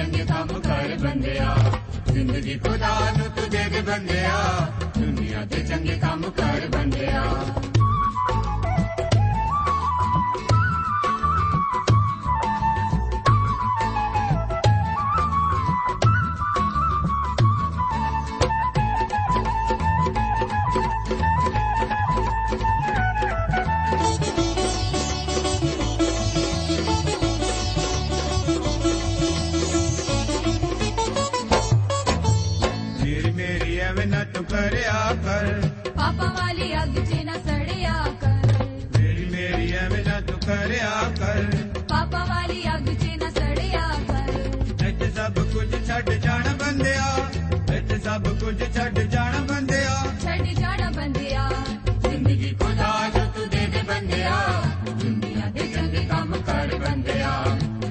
ਚੰਗੇ ਕੰਮ ਕਰ ਬੰਦਿਆ। ਜ਼ਿੰਦਗੀ ਖੁਦਾ ਨੂੰ ਤੂੰ ਦੇ ਦੇ ਬੰਦਿਆ। ਦੁਨੀਆ ਦੇ ਚੰਗੇ ਕੰਮ ਕਰ ਬੰਦਿਆ। ਕਰਿਆ ਕਰ। ਪਾਪਾ ਵਾਲੀ ਅੱਗ 'ਚ ਨਾ ਸੜਿਆ ਕਰ। ਇੱਥੇ ਸਭ ਕੁਝ ਛੱਡ ਜਾਣ ਬੰਦਿਆ। ਇੱਥੇ ਸਭ ਕੁਝ ਛੱਡ ਜਾਣ ਬੰਦਿਆ। ਛੱਡ ਜਾਣਾ ਬੰਦਿਆ। ਜ਼ਿੰਦਗੀ ਖੁਦਾ ਨੂੰ ਤੂੰ ਦੇ ਦੇ ਬੰਦਿਆ। ਦੁਨੀਆ ਦੇ ਚੰਗੇ ਕੰਮ ਕਰ ਬੰਦਿਆ।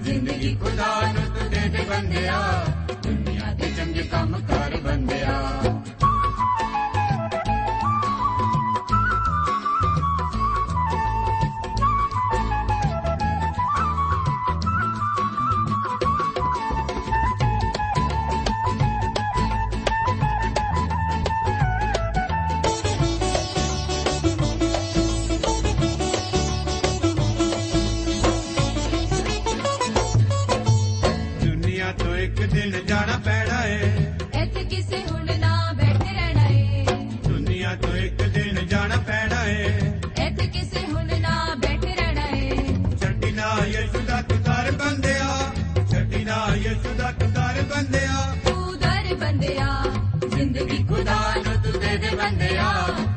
ਜ਼ਿੰਦਗੀ ਖੁਦਾ ਨੂੰ ਤੂੰ ਦੇ ਦੇ ਬੰਦਿਆ। ਦੁਨੀਆ ਦੇ ਚੰਗੇ ਕੰਮ ਕਰ ਬੰਦਿਆ। ਨੂੰ ਤੂੰ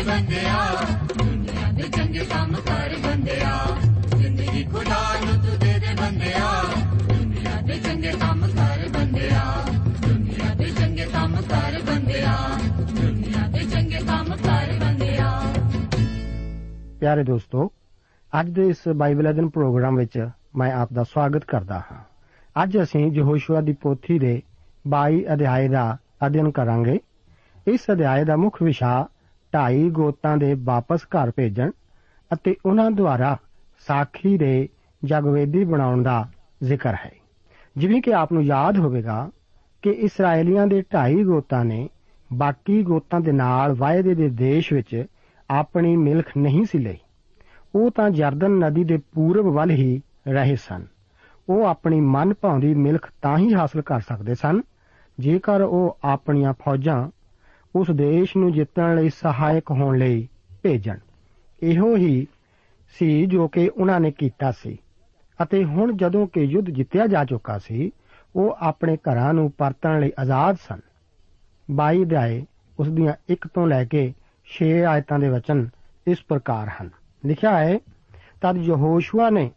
ਤੂੰ ਦੇ ਦੇ ਬੰਦਿਆ। ਦੁਨੀਆ ਦੇ ਚੰਗੇ ਕੰਮ ਕਰ ਬੰਦਿਆ। ਜ਼ਿੰਦਗੀ ਖੁਦਾ ਨੂੰ ਤੂੰ ਦੇ ਦੇ ਬੰਦਿਆ। ਦੁਨੀਆ ਦੇ ਚੰਗੇ ਕੰਮ ਕਰ ਬੰਦਿਆ। ਦੁਨੀਆ ਦੇ ਚੰਗੇ ਕੰਮ ਕਰ ਬੰਦਿਆ। ਦੁਨੀਆ ਦੇ ਚੰਗੇ ਕੰਮ ਕਰ ਬੰਦਿਆ। ਪਿਆਰੇ ਦੋਸਤੋ, ਅੱਜ ਦੇ ਇਸ ਬਾਈਬਲ ਅਧਿਨ ਪ੍ਰੋਗਰਾਮ ਵਿੱਚ ਮੈਂ ਆਪ ਦਾ ਸਵਾਗਤ ਕਰਦਾ ਹਾਂ। ਅੱਜ ਅਸੀਂ ਯਹੋਸ਼ੂਆ ਦੀ ਪੋਥੀ ਦੇ 22 ਅਧਿਆਏ ਦਾ ਅਧਿਐਨ ਕਰਾਂਗੇ। ਇਸ ਅਧਿਆਏ ਦਾ ਮੁੱਖ ਵਿਸ਼ਾ ਢਾਈ ਗੋਤਾਂ ਦੇ ਵਾਪਸ ਘਰ ਭੇਜਣ ਅਤੇ ਉਹਨਾਂ ਦੁਆਰਾ ਸਾਖੀ ਦੇ ਜਗਵੇਦੀ ਬਣਾਉਣ ਦਾ ਜ਼ਿਕਰ ਹੈ। ਜਿਵੇਂ ਕਿ ਆਪ ਨੂੰ ਯਾਦ ਹੋਵੇਗਾ ਕਿ ਇਸرائیਲੀਆਂ ਦੇ ਢਾਈ ਗੋਤਾਂ ਨੇ ਬਾਕੀ ਗੋਤਾਂ ਦੇ ਨਾਲ ਵਾਅਦੇ ਦੇ ਦੇਸ਼ ਵਿੱਚ ਆਪਣੀ ਮਿਲਖ ਨਹੀਂ ਸੀ ਲਈ। ਉਹ ਤਾਂ ਜਰਦਨ ਨਦੀ ਦੇ ਪੂਰਬ ਵੱਲ ਹੀ ਰਹੇ ਸਨ। ਉਹ ਆਪਣੀ ਮਨ ਭਾਉਂਦੀ ਮਿਲਖ ਤਾਂ ਹੀ ਹਾਸਲ ਕਰ ਸਕਦੇ ਸਨ, ਜੇਕਰ ਉਹ ਆਪਣੀਆਂ ਫੌਜਾਂ ਉਸ ਦੇਸ਼ ਨੂੰ ਜਿੱਤਣ ਲਈ ਸਹਾਇਕ ਹੋਣ ਲਈ ਭੇਜਣ। ਇਹੋ ਹੀ ਸੀ ਜੋ ਕਿ ਉਹਨਾਂ ਨੇ ਕੀਤਾ ਸੀ। ਅਤੇ ਹੁਣ ਜਦੋਂ ਕਿ ਯੁੱਧ ਜਿੱਤਿਆ ਜਾ ਚੁੱਕਾ ਸੀ, ਉਹ ਆਪਣੇ ਘਰਾਂ ਨੂੰ ਪਰਤਣ ਲਈ ਆਜ਼ਾਦ ਸਨ। 22 ਅਧਿਆਏ ਉਸ ਦੀਆਂ 1 ਤੋਂ ਲੈ ਕੇ 6 ਆਇਤਾਂ ਦੇ ਵਚਨ ਇਸ ਪ੍ਰਕਾਰ ਹਨ। ਲਿਖਿਆ ਹੈ, ਤਦ ਯਹੋਸ਼ੂਆ ਨੇ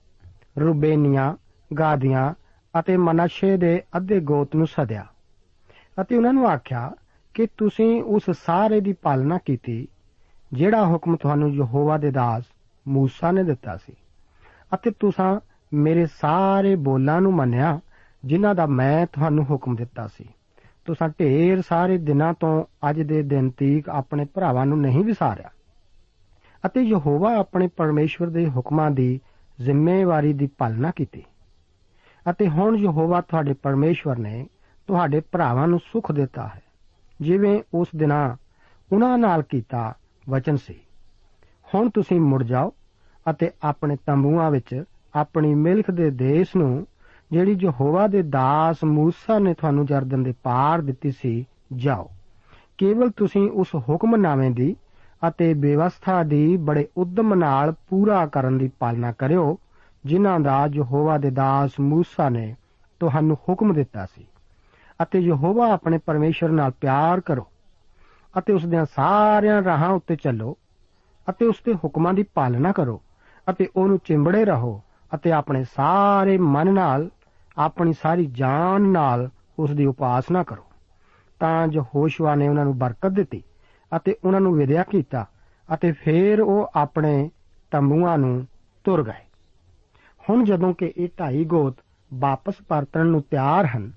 ਰੂਬੇਨੀਆਂ, ਗਾਦੀਆਂ ਅਤੇ ਮਨਸ਼ੇ ਦੇ ਅੱਧੇ ਗੋਤ ਨੂੰ ਸੱਦਿਆ ਅਤੇ ਉਹਨਾਂ ਨੂੰ ਆਖਿਆ ਕਿ ਤੁਸੀਂ ਉਸ ਸਾਰੇ ਦੀ ਪਾਲਣਾ ਕੀਤੀ, ਜਿਹੜਾ ਹੁਕਮ ਤੁਹਾਨੂੰ ਯਹੋਵਾ ਦੇ ਦਾਸ ਮੂਸਾ ਨੇ ਦਿੱਤਾ ਸੀ। ਅਤੇ ਤੁਸੀਂ ਮੇਰੇ ਸਾਰੇ ਬੋਲਾਂ ਨੂੰ ਮੰਨਿਆ, ਜਿਨ੍ਹਾਂ ਦਾ ਮੈਂ ਤੁਹਾਨੂੰ ਹੁਕਮ ਦਿੱਤਾ ਸੀ। ਤੁਸੀਂ ਢੇਰ ਸਾਰੇ ਦਿਨਾਂ ਤੋਂ ਅੱਜ ਦੇ ਦਿਨ ਤੀਕ ਆਪਣੇ ਭਰਾਵਾਂ ਨੂੰ ਨਹੀਂ ਵਿਸਾਰਿਆ। ਅਤੇ ਯਹੋਵਾ ਆਪਣੇ ਪਰਮੇਸ਼ਵਰ ਦੇ ਹੁਕਮਾਂ ਦੀ ਜ਼ਿੰਮੇਵਾਰੀ ਦੀ ਪਾਲਣਾ ਕੀਤੀ। ਅਤੇ ਹੁਣ ਯਹੋਵਾ ਤੁਹਾਡੇ ਪਰਮੇਸ਼ਵਰ ਨੇ ਤੁਹਾਡੇ ਭਰਾਵਾਂ ਨੂੰ ਸੁਖ ਦਿੱਤਾ ਹੈ। ਜਿਵੇਂ ਉਸ ਦਿਨਾਂ ਉਹਨਾਂ ਨਾਲ ਕੀਤਾ ਵਚਨ ਸੀ ਹੁਣ ਤੁਸੀਂ ਮੁੜ ਜਾਓ ਅਤੇ ਆਪਣੇ ਤੰਬੂਆਂ ਵਿੱਚ ਆਪਣੀ ਮਿਲਖ ਦੇ ਦੇਸ਼ ਨੂੰ ਜਿਹੜੀ ਯਹੋਵਾ ਦੇ ਦਾਸ موسی ਨੇ ਤੁਹਾਨੂੰ ਜਰਦਨ ਦੇ ਪਾਰ ਦਿੱਤੀ ਸੀ ਜਾਓ ਕੇਵਲ ਤੁਸੀਂ ਉਸ ਹੁਕਮਨਾਮੇ ਦੀ ਅਤੇ ਬੇਵਸਥਾ ਦੀ ਬੜੇ ਉਦਮ ਨਾਲ ਪੂਰਾ ਕਰਨ ਦੀ ਪਾਲਣਾ ਕਰਿਓ ਜਿਨ੍ਹਾਂ ਦਾ ਯਹੋਵਾ ਦੇ ਦਾਸ موسی ਨੇ ਤੁਹਾਨੂੰ ਹੁਕਮ ਦਿੱਤਾ ਸੀ ਅਤੇ ਯਹੋਵਾ ਆਪਣੇ ਪਰਮੇਸ਼ਰ ਨਾਲ ਪਿਆਰ ਕਰੋ ਅਤੇ ਉਸ ਦੇ ਸਾਰਿਆਂ ਰਾਹਾਂ ਉੱਤੇ ਚੱਲੋ ਅਤੇ ਉਸ ਦੇ ਹੁਕਮਾਂ ਦੀ ਪਾਲਣਾ ਕਰੋ ਅਤੇ ਉਹਨੂੰ ਚਿੰਬੜੇ ਰਹੋ ਅਤੇ ਆਪਣੇ ਸਾਰੇ ਮਨ ਨਾਲ, ਆਪਣੀ ਸਾਰੀ ਜਾਨ ਨਾਲ ਉਸ ਦੀ ਉਪਾਸਨਾ ਕਰੋ। ਤਾਂ ਜੋ ਹੋਸ਼ਵਾ ਨੇ ਉਹਨਾਂ ਨੂੰ ਬਰਕਤ ਦਿੱਤੀ ਅਤੇ ਉਹਨਾਂ ਨੂੰ ਵਿਦਿਆ ਕੀਤਾ ਅਤੇ ਫਿਰ ਉਹ ਆਪਣੇ ਤੰਬੂਆਂ ਨੂੰ ਤੁਰ ਗਏ। ਹੁਣ ਜਦੋਂ ਕਿ ਇਹ ਢਾਈ ਗੋਤ ਵਾਪਸ ਪਰਤਣ ਨੂੰ ਤਿਆਰ ਹਨ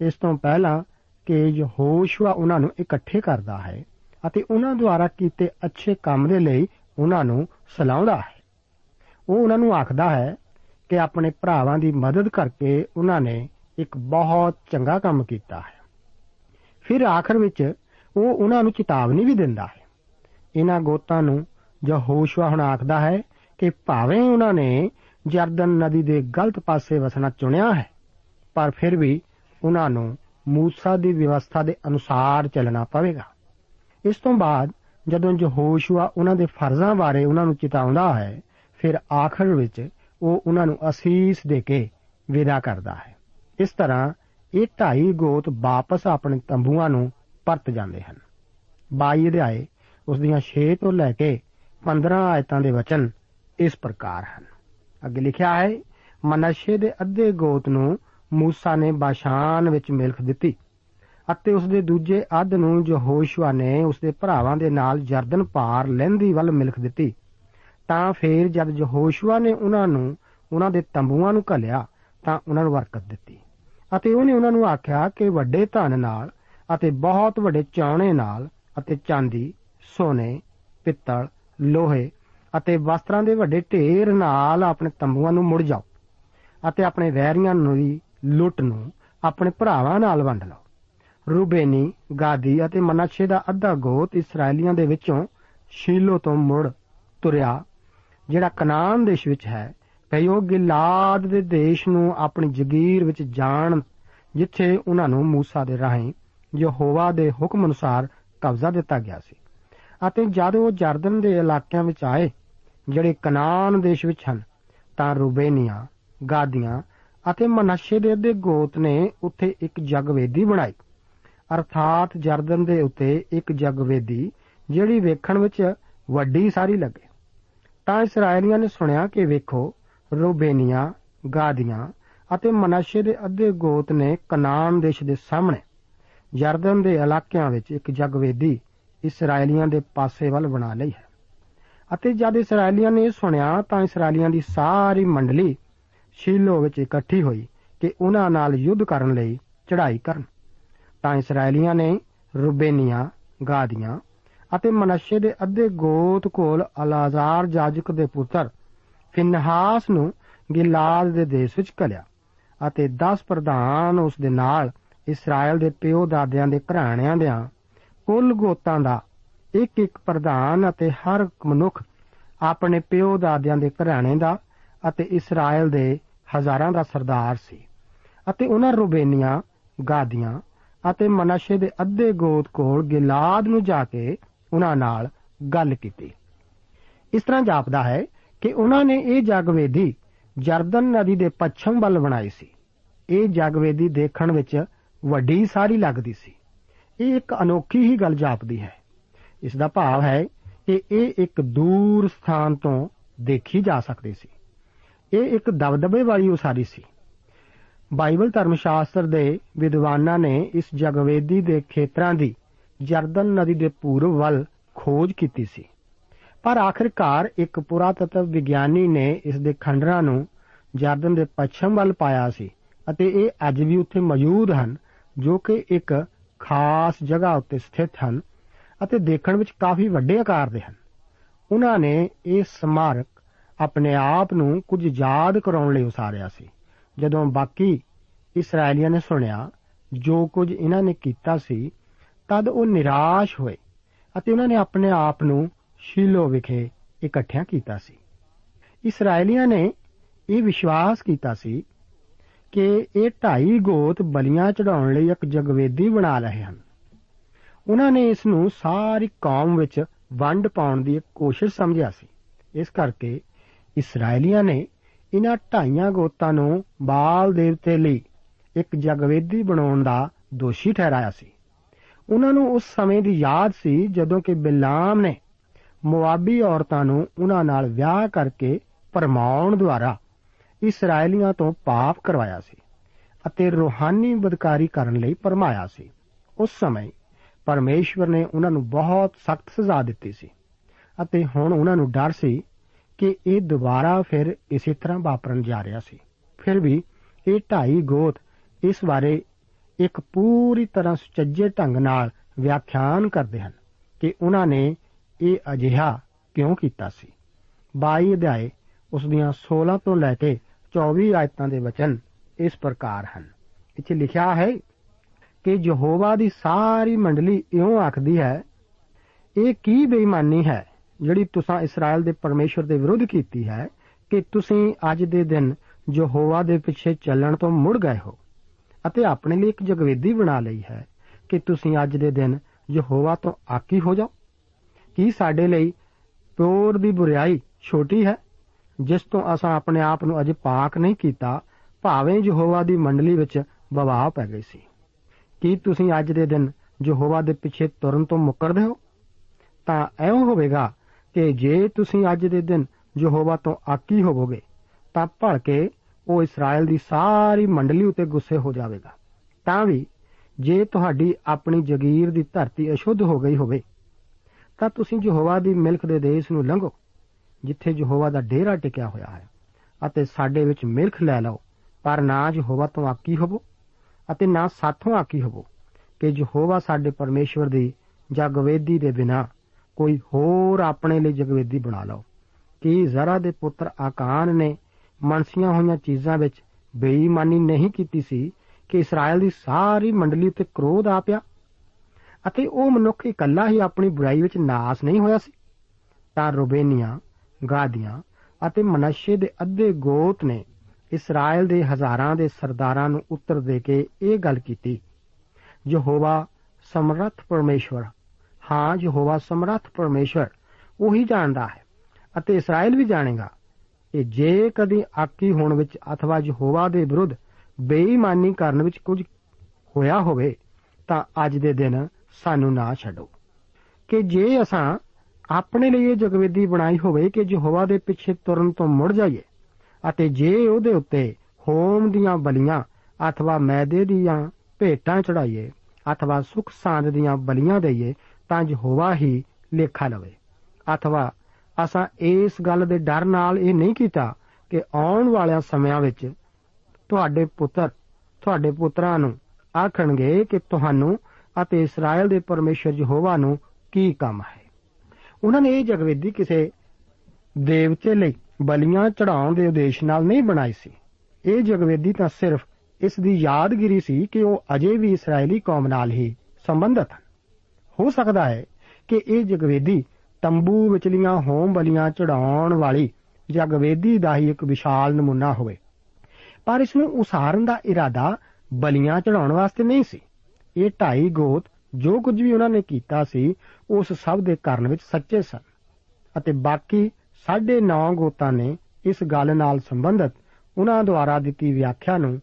ਇਸ ਤੋਂ ਪਹਿਲਾਂ ਕਿ ਯਹੋਸ਼ੂਆ ਉਹਨਾਂ ਨੂੰ ਇਕੱਠੇ ਕਰਦਾ ਹੈ ਅਤੇ ਉਹਨਾਂ ਦੁਆਰਾ ਕੀਤੇ ਅੱਛੇ ਕੰਮ ਦੇ ਲਈ ਉਹਨਾਂ ਨੂੰ ਸਲਾਉਂਦਾ ਹੈ। ਉਹ ਉਹਨਾਂ ਨੂੰ ਆਖਦਾ ਹੈ ਕਿ ਆਪਣੇ ਭਰਾਵਾਂ ਦੀ ਮਦਦ ਕਰਕੇ ਉਹਨਾਂ ਨੇ ਇੱਕ ਬਹੁਤ ਚੰਗਾ ਕੰਮ ਕੀਤਾ ਹੈ। ਫਿਰ ਆਖਰ ਵਿੱਚ ਉਹ ਉਹਨਾਂ ਨੂੰ ਚੇਤਾਵਨੀ ਵੀ ਦਿੰਦਾ ਹੈ। ਇਹਨਾਂ ਗੋਤਾਂ ਨੂੰ ਯਹੋਸ਼ੂਆ ਹੁਣ ਆਖਦਾ ਹੈ ਕਿ ਭਾਵੇਂ ਉਹਨਾਂ ਨੇ ਜਰਦਨ ਨਦੀ ਦੇ ਗਲਤ ਪਾਸੇ ਵਸਣਾ ਚੁਣਿਆ ਹੈ, ਪਰ ਫਿਰ ਵੀ ਉਹਨਾਂ ਨੂੰ ਮੂਸਾ ਦੀ ਵਿਵਸਥਾ ਦੇ ਅਨੁਸਾਰ ਚੱਲਣਾ ਪਵੇਗਾ। ਇਸ ਤੋਂ ਬਾਅਦ ਜਦੋਂ ਯਹੋਸ਼ੂਆ ਉਹਨਾਂ ਦੇ ਫਰਜ਼ਾਂ ਬਾਰੇ ਉਹਨਾਂ ਨੂੰ ਚੇਤਾਉਂਦਾ ਹੈ, ਫਿਰ ਆਖਰ ਵਿੱਚ ਉਹ ਉਹਨਾਂ ਨੂੰ ਅਸੀਸ ਦੇ ਕੇ ਵਿਦਾ ਕਰਦਾ ਹੈ। ਇਸ ਤਰ੍ਹਾਂ ਇਹ ਢਾਈ ਗੋਤ ਵਾਪਸ ਆਪਣੇ ਤੰਬੂਆਂ ਨੂੰ ਪਰਤ ਜਾਂਦੇ ਹਨ। 22 ਅਧਿਆਏ ਉਸ ਦੀਆਂ 6 ਤੋਂ ਲੈ ਕੇ 15 ਆਇਤਾਂ ਦੇ ਵਚਨ ਇਸ ਪ੍ਰਕਾਰ ਹਨ। ਅੱਗੇ ਲਿਖਿਆ ਹੈ, ਮਨਸ਼ੇ ਦੇ ਅੱਧੇ ਗੋਤ ਨੂੰ ਮੂਸਾ ਨੇ ਬਾਸ਼ਾਨ ਵਿੱਚ ਮਿਲਖ ਦਿੱਤੀ ਅਤੇ ਉਸ ਦੇ ਦੂਜੇ ਅੱਧ ਨੂੰ ਯਹੋਸ਼ੂਆ ਨੇ ਉਸ ਦੇ ਭਰਾਵਾਂ ਦੇ ਨਾਲ ਜਰਦਨ ਪਾਰ ਲੈਂਦੀ ਵੱਲ ਮਿਲਖ ਦਿੱਤੀ। ਤਾਂ ਫੇਰ ਜਦ ਯਹੋਸ਼ੂਆ ਨੇ ਉਹਨਾਂ ਨੂੰ, ਉਹਨਾਂ ਦੇ ਤੰਬੂਆਂ ਨੂੰ ਘੱਲਿਆ, ਤਾਂ ਉਹਨਾਂ ਨੂੰ ਬਰਕਤ ਦਿੱਤੀ। ਅਤੇ ਉਹਨੇ ਉਹਨਾਂ ਨੂੰ ਆਖਿਆ ਕਿ ਵੱਡੇ ਧਨ ਨਾਲ ਅਤੇ ਬਹੁਤ ਵੱਡੇ ਚੌਣੇ ਨਾਲ ਅਤੇ ਚਾਂਦੀ, ਸੋਨੇ, ਪਿੱਤਲ, ਲੋਹੇ ਅਤੇ ਵਸਤਰਾਂ ਦੇ ਵੱਡੇ ਢੇਰ ਨਾਲ ਆਪਣੇ ਤੰਬੂਆਂ ਨੂੰ ਮੁੜ ਜਾਓ ਅਤੇ ਆਪਣੇ ਵੈਰੀਆਂ ਨੂੰ ਦੀ ਲੁੱਟ ਨੂੰ ਆਪਣੇ ਭਰਾਵਾਂ ਨਾਲ ਵੰਡ ਲਓ। ਰੂਬੇਨੀ, ਗਾਦੀ ਅਤੇ ਮਨਾਛੇ ਦਾ ਅੱਧਾ ਗੋਤ ਇਸرائیਲੀਆਂ ਦੇ ਵਿੱਚੋਂ ਸ਼ੀਲੋ ਤੋਂ ਮੁੜ ਤੁਰਿਆ, ਜਿਹੜਾ ਕਨਾਨ ਦੇਸ਼ ਵਿੱਚ ਹੈ। ਪਈਓ ਗਿਲਾਦ ਦੇ ਦੇਸ਼ ਨੂੰ ਆਪਣੀ ਜ਼ਗੀਰ ਵਿੱਚ ਜਾਣ, ਜਿੱਥੇ ਉਹਨਾਂ ਨੂੰ موسی ਦੇ ਰਾਹੀਂ ਯਹੋਵਾ ਦੇ ਹੁਕਮ ਅਨੁਸਾਰ ਕਬਜ਼ਾ ਦਿੱਤਾ ਗਿਆ ਸੀ। ਅਤੇ ਜਦ ਉਹ ਜਰਦਨ ਦੇ ਇਲਾਕਿਆਂ ਵਿੱਚ ਆਏ, ਜਿਹੜੇ ਕਨਾਨ ਦੇਸ਼ ਵਿੱਚ ਹਨ, ਤਾਂ ਰੂਬੇਨੀਆਂ, ਗਾਦੀਆਂ ਅਤੇ ਮਨਾਸ਼ੇ ਦੇ ਦੇ ਗੋਤ ਨੇ ਉੱਥੇ ਇੱਕ ਜਗਵੇਦੀ ਬਣਾਈ। ਅਰਥਾਤ ਜਰਦਨ ਦੇ ਉੱਤੇ ਇੱਕ ਜਗਵੇਦੀ, ਜਿਹੜੀ ਵੇਖਣ ਵਿੱਚ ਵੱਡੀ ਸਾਰੀ ਲੱਗੇ। ਤਾਂ ਇਸرائیਲੀਆਂ ਨੇ ਸੁਣਿਆ ਕਿ ਵੇਖੋ, ਰੋਬੇਨੀਆਂ, ਗਾਦੀਆਂ ਅਤੇ ਮਨਾਸ਼ੇ ਦੇ ਅੱਧੇ ਗੋਤ ਨੇ ਕਨਾਨ ਦੇਸ਼ ਦੇ ਸਾਹਮਣੇ। ਜਰਦਨ ਦੇ ਇਲਾਕਿਆਂ ਵਿੱਚ ਇੱਕ ਜਗਵੇਦੀ ਇਸرائیਲੀਆਂ ਦੇ ਪਾਸੇ ਵੱਲ ਬਣਾ ਲਈ ਹੈ। ਅਤੇ ਜਦ ਇਸرائیਲੀਆਂ ਨੇ ਸੁਣਿਆ, ਤਾਂ ਇਸرائیਲੀਆਂ ਦੀ ਸਾਰੀ ਮੰਡਲੀ ਸ਼ੀਲੋ ਵਿੱਚ ਇਕੱਠੀ ਹੋਈ ਕਿ ਉਹਨਾਂ ਨਾਲ ਯੁੱਧ ਕਰਨ ਲਈ ਚੜ੍ਹਾਈ ਕਰਨ। ਤਾਂ ਇਸرائیਲੀਆਂ ਨੇ ਰੁਬੇਨੀਆਂ, ਗਾਦੀਆਂ ਅਤੇ ਮਨਸ਼ੇ ਦੇ ਅੱਧੇ ਗੋਤ ਕੋਲ ਅਲਾਜ਼ਾਰ ਜਾਜਕ ਦੇ ਪੁੱਤਰ ਫਿਨਹਾਸ ਨੂੰ ਗਿਲਾਦ ਦੇ ਦੇਸ਼ ਵਿੱਚ ਕਲਿਆ ਅਤੇ 10 ਪ੍ਰਧਾਨ ਉਸ ਦੇ ਨਾਲ ਇਸਰਾਇਲ ਦੇ ਪਿਓ ਦਾਦਿਆਂ ਦੇ ਘਰਾਣਿਆਂ ਦੇ ਕੁੱਲ ਗੋਤਾਂ ਦਾ ਇੱਕ ਇੱਕ ਪ੍ਰਧਾਨ ਅਤੇ ਹਰ ਮਨੁੱਖ ਆਪਣੇ ਪਿਓ ਦਾਦਿਆਂ ਦੇ ਘਰਾਣੇ ਦਾ ਅਤੇ ਇਸਰਾਇਲ ਦੇ ਹਜ਼ਾਰਾਂ ਦਾ ਸਰਦਾਰ ਸੀ ਅਤੇ ਉਹਨਾਂ ਰੂਬੇਨੀਆਂ, ਗਾਦੀਆਂ ਅਤੇ ਮਨਸ਼ੇ ਦੇ ਅੱਧੇ ਗੋਤ ਕੋਲ ਗਿਲਾਦ ਨੂੰ ਜਾ ਕੇ ਉਹਨਾਂ ਨਾਲ ਗੱਲ ਕੀਤੀ। ਇਸ ਤਰ੍ਹਾਂ ਜਾਪਦਾ ਹੈ ਕਿ ਉਹਨਾਂ ਨੇ ਇਹ ਜਗਵੇਦੀ ਜਰਦਨ ਨਦੀ ਦੇ ਪੱਛਮ ਵੱਲ ਬਣਾਈ ਸੀ। ਇਹ ਜਗਵੇਦੀ ਦੇਖਣ ਵਿੱਚ ਵੱਡੀ ਸਾਰੀ ਲੱਗਦੀ ਸੀ। ਇਹ ਇੱਕ ਅਨੋਖੀ ਹੀ ਗੱਲ ਜਾਪਦੀ ਹੈ। ਇਸ ਦਾ ਭਾਵ ਹੈ ਕਿ ਇਹ ਇੱਕ ਦੂਰ ਸਥਾਨ ਤੋਂ ਦੇਖੀ ਜਾ ਸਕਦੀ ਸੀ। ਇਹ ਇੱਕ ਦਬਦਬੇ ਵਾਲੀ ਉਸਾਰੀ ਸੀ। ਬਾਈਬਲ ਧਰਮ ਸ਼ਾਸਤਰ ਦੇ ਵਿਦਵਾਨਾਂ ਨੇ ਇਸ ਜਗਵੇਦੀ ਦੇ ਖੇਤਰਾਂ ਦੀ ਜਰਦਨ ਨਦੀ ਦੇ ਪੂਰਬ ਵੱਲ ਖੋਜ ਕੀਤੀ ਸੀ। ਪਰ ਆਖਿਰਕਾਰ ਇੱਕ ਪੁਰਾਤਤਵ ਵਿਗਿਆਨੀ ਨੇ ਇਸ ਦੇ ਖੰਡਰਾਂ ਨੂੰ ਜਰਦਨ ਦੇ ਪੱਛਮ ਵੱਲ ਪਾਇਆ ਸੀ ਅਤੇ ਇਹ ਅੱਜ ਵੀ ਉੱਥੇ ਮੌਜੂਦ ਹਨ, ਜੋ ਕਿ ਇੱਕ ਖਾਸ ਜਗ੍ਹਾ ਉੱਤੇ ਸਥਿਤ ਹਨ ਅਤੇ ਦੇਖਣ ਵਿੱਚ ਕਾਫੀ ਵੱਡੇ ਆਕਾਰ ਦੇ ਹਨ। ਉਹਨਾਂ ਨੇ ਇਹ ਸਮਾਰਕ ਆਪਣੇ ਆਪ ਨੂੰ ਕੁਝ ਯਾਦ ਕਰਾਉਣ ਲਈ ਉਸਾਰਿਆ ਸੀ। ਜਦੋਂ ਬਾਕੀ ਇਸرائیਲੀਆਂ ਨੇ ਸੁਣਿਆ, ਜੋ ਕੁਝ ਇਹਨਾਂ ਨੇ ਕੀਤਾ ਸੀ, ਤਦ ਉਹ ਨਿਰਾਸ਼ ਹੋਏ ਅਤੇ ਉਹਨਾਂ ਨੇ ਆਪਣੇ ਆਪ ਨੂੰ ਸ਼ੀਲੋ ਵਿਖੇ ਇਕੱਠਿਆਂ ਕੀਤਾ ਸੀ। ਇਸرائیਲੀਆਂ ਨੇ ਇਹ ਵਿਸ਼ਵਾਸ ਕੀਤਾ ਸੀ ਕਿ ਇਹ ਢਾਈ ਗੋਤ ਬਲੀਆਂ ਚੜਾਉਣ ਲਈ ਇੱਕ ਜਗਵੇਦੀ ਬਣਾ ਰਹੇ ਹਨ। ਉਹਨਾਂ ਨੇ ਇਸ ਨੂੰ ਸਾਰੀ ਕੌਮ ਵਿੱਚ ਵੰਡ ਪਾਉਣ ਦੀ ਕੋਸ਼ਿਸ਼ ਸਮਝਿਆ ਸੀ। ਇਸ ਕਰਕੇ ਇਸرائیਲੀਆਂ ਨੇ ਇਨ੍ਹਾਂ ਢਾਈਆਂ ਗੋਤਾਂ ਨੂੰ ਬਾਲ ਦੇਵਤੇ ਲਈ ਇੱਕ ਜਗਵੇਦੀ ਬਣਾਉਣ ਦਾ ਦੋਸ਼ੀ ਠਹਿਰਾਇਆ ਸੀ। ਉਹਨਾਂ ਨੂੰ ਉਸ ਸਮੇਂ ਦੀ ਯਾਦ ਸੀ ਜਦੋਂ ਕਿ ਬਿਲਾਮ ਨੇ ਮੁਆਬੀ ਔਰਤਾਂ ਨੂੰ ਉਹਨਾਂ ਨਾਲ ਵਿਆਹ ਕਰਕੇ ਪਰਮਾਉਣ ਦੁਆਰਾ ਇਸرائیਲੀਆਂ ਤੋਂ ਪਾਪ ਕਰਵਾਇਆ ਸੀ ਅਤੇ ਰੋਹਾਨੀ ਬਦਕਾਰੀ ਕਰਨ ਲਈ ਪਰਮਾਇਆ ਸੀ। ਉਸ ਸਮੇਂ ਪਰਮੇਸ਼ਵਰ ਨੇ ਉਹਨਾਂ ਨੂੰ ਬਹੁਤ ਸਖਤ ਸਜ਼ਾ ਦਿੱਤੀ ਸੀ ਅਤੇ ਹੁਣ ਉਹਨਾਂ ਨੂੰ ਡਰ ਸੀ ਕਿ ਇਹ ਦੁਬਾਰਾ ਫਿਰ ਇਸੇ ਤਰ੍ਹਾਂ ਵਾਪਰਨ ਜਾ ਰਿਹਾ ਸੀ। ਫਿਰ ਵੀ ਇਹ ਢਾਈ ਗੋਤ ਇਸ ਬਾਰੇ ਇੱਕ ਪੂਰੀ ਤਰ੍ਹਾਂ ਸੁਚੱਜੇ ਢੰਗ ਨਾਲ ਵਿਆਖਿਆਨ ਕਰਦੇ ਹਨ ਕਿ ਉਹਨਾਂ ਨੇ ਇਹ ਅਜਿਹਾ ਕਿਉਂ ਕੀਤਾ ਸੀ। 22 ਅਧਿਆਏ ਉਸ ਦੀਆਂ 16 ਤੋਂ ਲੈ ਕੇ 24 ਆਇਤਾਂ ਦੇ ਵਚਨ ਇਸ ਪ੍ਰਕਾਰ ਹਨ। ਇੱਥੇ ਲਿਖਿਆ ਹੈ ਕਿ ਯਹੋਵਾ ਦੀ ਸਾਰੀ ਮੰਡਲੀ ਇਉਂ ਆਖਦੀ ਹੈ, ਇਹ ਕੀ ਬੇਈਮਾਨੀ ਹੈ? ਜਿਹੜੀ ਤੁਸੀਂ ਇਸਰਾਇਲ ਦੇ ਪਰਮੇਸ਼ਵਰ ਦੇ ਵਿਰੁੱਧ ਕੀਤੀ ਹੈ ਕਿ ਤੁਸੀਂ ਅੱਜ ਦੇ ਦਿਨ ਯਹੋਵਾ ਦੇ ਪਿੱਛੇ ਚੱਲਣ ਤੋਂ ਮੁੜ ਗਏ ਹੋ ਅਤੇ ਆਪਣੇ ਲਈ ਇੱਕ ਜਗਵੇਦੀ ਬਣਾ ਲਈ ਹੈ ਕਿ ਤੁਸੀਂ ਅੱਜ ਦੇ ਦਿਨ ਯਹੋਵਾ ਤੋਂ ਆਕੀ ਹੋ ਜਾਓ। ਕੀ ਸਾਡੇ ਲਈ ਪਿਓਰ ਦੀ ਬੁਰੀਾਈ ਛੋਟੀ ਹੈ, ਜਿਸ ਤੋਂ ਅਸਾਂ ਆਪਣੇ ਆਪ ਨੂੰ ਅਜੇ ਪਾਕ ਨਹੀਂ ਕੀਤਾ, ਭਾਵੇਂ ਯਹੋਵਾ ਦੀ ਮੰਡਲੀ ਵਿੱਚ ਬਵਾਹ ਪੈ ਗਈ ਸੀ। ਕੀ ਤੁਸੀਂ ਅੱਜ ਦੇ ਦਿਨ ਯਹੋਵਾ ਦੇ ਪਿੱਛੇ ਤੁਰਨ ਤੋਂ ਮੁਕਰਦੇ ਹੋ? ਤਾਂ ਐਉਂ ਹੋਵੇਗਾ ਕਿ ਜੇ ਤੁਸੀਂ ਅੱਜ ਦੇ ਦਿਨ ਯਹੋਵਾ ਤੋਂ ਆਕੀ ਹੋਵੋਗੇ, ਤਾਂ ਭੜਕੇ ਉਹ ਇਸਰਾਇਲ ਦੀ ਸਾਰੀ ਮੰਡਲੀ ਉਤੇ ਗੁੱਸੇ ਹੋ ਜਾਵੇਗਾ। ਤਾਂ ਵੀ ਜੇ ਤੁਹਾਡੀ ਆਪਣੀ ਜਗੀਰ ਦੀ ਧਰਤੀ ਅਸ਼ੁੱਧ ਹੋ ਗਈ ਹੋਵੇ, ਤਾਂ ਤੁਸੀਂ ਯਹੋਵਾ ਦੀ ਮਿਲਕ ਦੇ ਦੇਸ਼ ਨੂੰ ਲੰਘੋ, ਜਿੱਥੇ ਯਹੋਵਾ ਦਾ ਡੇਰਾ ਟਿਕਿਆ ਹੋਇਆ ਹੈ, ਅਤੇ ਸਾਡੇ ਵਿੱਚ ਮਿਲਖ ਲੈ ਲਓ, ਪਰ ਨਾ ਯਹੋਵਾ ਤੋਂ ਆਕੀ ਹੋਵੋ, ਅਤੇ ਨਾ ਸਾਥੋਂ ਆਕੀ ਹੋਵੋ, ਕਿ ਯਹੋਵਾ ਸਾਡੇ ਪਰਮੇਸ਼ਵਰ ਦੀ ਜਗਵੇਦੀ ਦੇ ਬਿਨਾ ਕੋਈ ਹੋਰ ਆਪਣੇ ਲਈ ਜਗਵੇਦੀ ਬਣਾ ਲਓ। ਕਿ ਜ਼ਰਾ ਦੇ ਪੁੱਤਰ ਆਕਾਨ ਨੇ ਮਨਸੀਆਂ ਹੋਈਆਂ ਚੀਜ਼ਾਂ ਵਿੱਚ ਬੇਈਮਾਨੀ ਨਹੀਂ ਕੀਤੀ ਸੀ ਕਿ ਇਸਰਾਇਲ ਦੀ ਸਾਰੀ ਮੰਡਲੀ ਉੱਤੇ ਕ੍ਰੋਧ ਆ ਪਿਆ ਅਤੇ ਉਹ ਮਨੁੱਖ ਇਕੱਲਾ ਹੀ ਆਪਣੀ ਬੁਰਾਈ ਵਿੱਚ ਨਾਸ ਨਹੀਂ ਹੋਇਆ ਸੀ। ਤਾਂ ਰੂਬੇਨੀਆਂ, ਗਾਦੀਆਂ ਅਤੇ ਮਨਸ਼ੇ ਦੇ ਅੱਧੇ ਗੋਤ ਨੇ ਇਸਰਾਇਲ ਦੇ ਹਜ਼ਾਰਾਂ ਦੇ ਸਰਦਾਰਾਂ ਨੂੰ ਉੱਤਰ ਦੇ ਕੇ ਇਹ ਗੱਲ ਕੀਤੀ, ਯਹੋਵਾ ਸਮਰੱਥ ਪਰਮੇਸ਼ਵਰ ਹਾਂ ਯਹੋਵਾ ਸਮਰੱਥ ਪਰਮੇਸ਼ਵਰ, ਉਹੀ ਜਾਣਦਾ ਹੈ ਅਤੇ ਇਸਰਾਇਲ ਵੀ ਜਾਣੇਗਾ ਕਿ ਜੇ ਕਦੀ ਆਕੀ ਹੋਣ ਵਿੱਚ ਅਥਵਾ ਯਹੋਵਾ ਦੇ ਵਿਰੁੱਧ ਬੇਈਮਾਨੀ ਕਰਨ ਵਿੱਚ ਕੁਝ ਹੋਇਆ ਹੋਵੇ, ਤਾਂ ਅੱਜ ਦੇ ਦਿਨ ਸਾਨੂੰ ਨਾ ਛੱਡੋ। ਕਿ ਜੇ ਅਸਾਂ ਆਪਣੇ ਲਈ ਇਹ ਜਗਵੇਦੀ ਬਣਾਈ ਹੋਵੇ ਕਿ ਯਹੋਵਾ ਦੇ ਪਿੱਛੇ ਤੁਰਨ ਤੋਂ ਮੁੜ ਜਾਈਏ, ਅਤੇ ਜੇ ਉਹਦੇ ਉੱਤੇ ਹੋਮ ਦੀਆਂ ਬਲੀਆਂ ਅਥਵਾ ਮੈਦੇ ਦੀਆਂ ਭੇਟਾਂ ਚੜਾਈਏ, ਅਥਵਾ ਸੁਖ ਸਾਂਦ ਦੀਆਂ ਬਲੀਆਂ ਦੇਈਏ ਤਾਂ ਯਹੋਵਾ ਹੀ ਲੇਖਾ ਲਵੇ। ਅਥਵਾ ਅਸਾਂ ਇਸ ਗੱਲ ਦੇ ਡਰ ਨਾਲ ਇਹ ਨਹੀਂ ਕੀਤਾ ਕਿ ਆਉਣ ਵਾਲਿਆਂ ਸਮਿਆਂ ਵਿੱਚ ਤੁਹਾਡੇ ਪੁੱਤਰ, ਤੁਹਾਡੇ ਪੁੱਤਰਾਂ ਨੂੰ ਆਖਣਗੇ ਕਿ ਤੁਹਾਨੂੰ ਅਤੇ ਇਸਰਾਇਲ ਦੇ ਪਰਮੇਸ਼ਰ ਯਹੋਵਾ ਨੂੰ ਕੀ ਕੰਮ ਹੈ। ਉਹਨਾਂ ਨੇ ਇਹ ਜਗਵੇਦੀ ਕਿਸੇ ਦੇਵਤੇ ਲਈ ਬਲੀਆਂ ਚੜਾਉਣ ਦੇ ਉਦੇਸ਼ ਨਾਲ ਨਹੀਂ ਬਣਾਈ ਸੀ। ਇਹ ਜਗਵੇਦੀ ਤਾਂ ਸਿਰਫ ਇਸ ਦੀ ਯਾਦਗਿਰੀ ਸੀ ਕਿ ਉਹ ਅਜੇ ਵੀ ਇਸرائیਲੀ ਕੌਮ ਨਾਲ ਹੀ ਸੰਬੰਧਤ ਹਨ। ਹੋ ਸਕਦਾ ਹੈ ਕਿ ਇਹ ਜਗਵੇਦੀ ਤੰਬੂ ਵਿਚਲੀਆਂ ਹੋਮ ਬਲੀਆਂ ਚੜਾਉਣ ਵਾਲੀ ਜਗਵੇਦੀ ਦਾ ਹੀ ਇੱਕ ਵਿਸ਼ਾਲ ਨਮੂਨਾ ਹੋਵੇ। ਪਰ ਇਸ ਨੂੰ ਉਸਾਰਨ ਦਾ ਇਰਾਦਾ ਬਲੀਆਂ ਚੜਾਉਣ ਵਾਸਤੇ ਨਹੀਂ ਸੀ। ਇਹ ਢਾਈ ਗੋਤ ਜੋ ਕੁਝ ਵੀ ਉਹਨਾਂ ਨੇ ਕੀਤਾ ਸੀ, ਉਸ ਸਭ ਦੇ ਕਾਰਨ ਵਿੱਚ ਸੱਚੇ ਸਨ। ਅਤੇ ਬਾਕੀ 9.5 ਗੋਤਾਂ ਨੇ ਇਸ ਗੱਲ ਨਾਲ ਸੰਬੰਧਿਤ ਉਹਨਾਂ ਦੁਆਰਾ ਦਿੱਤੀ ਵਿਆਖਿਆ ਨੂੰ